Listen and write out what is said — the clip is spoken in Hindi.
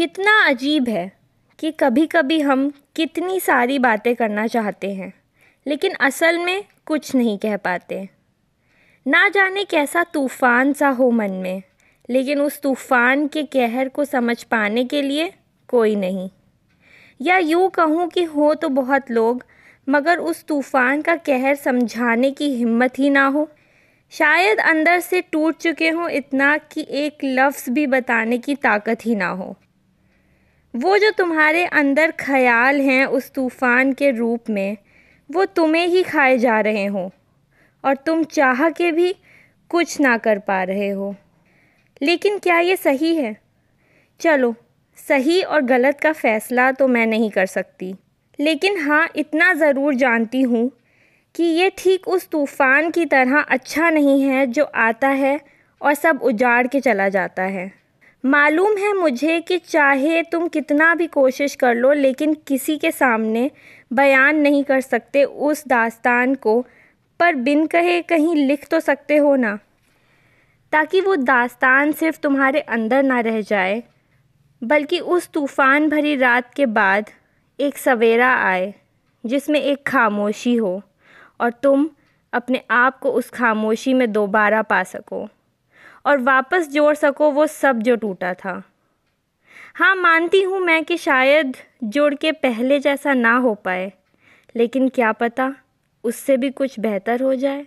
कितना अजीब है कि कभी कभी हम कितनी सारी बातें करना चाहते हैं, लेकिन असल में कुछ नहीं कह पाते। ना जाने कैसा तूफ़ान सा हो मन में, लेकिन उस तूफ़ान के कहर को समझ पाने के लिए कोई नहीं। या यूँ कहूँ कि हो तो बहुत लोग, मगर उस तूफ़ान का कहर समझाने की हिम्मत ही ना हो। शायद अंदर से टूट चुके हों इतना कि एक लफ्ज़ भी बताने की ताकत ही ना हो। वो जो तुम्हारे अंदर ख्याल हैं उस तूफ़ान के रूप में, वो तुम्हें ही खाए जा रहे हों, और तुम चाह के भी कुछ ना कर पा रहे हो। लेकिन क्या ये सही है? चलो, सही और गलत का फ़ैसला तो मैं नहीं कर सकती। लेकिन हाँ इतना ज़रूर जानती हूँ कि ये ठीक उस तूफ़ान की तरह अच्छा नहीं है जो आता है और सब उजाड़ के चला जाता है। मालूम है मुझे कि चाहे तुम कितना भी कोशिश कर लो, लेकिन किसी के सामने बयान नहीं कर सकते उस दास्तान को। पर बिन कहे कहीं लिख तो सकते हो ना। ताकि वो दास्तान सिर्फ़ तुम्हारे अंदर ना रह जाए, बल्कि उस तूफ़ान भरी रात के बाद एक सवेरा आए, जिसमें एक खामोशी हो, और तुम अपने आप को उस खामोशी में दोबारा पा सको। और वापस जोड़ सको, वो सब जो टूटा था। हाँ मानती हूँ मैं कि शायद जोड़ के पहले जैसा ना हो पाए, लेकिन क्या पता उससे भी कुछ बेहतर हो जाए।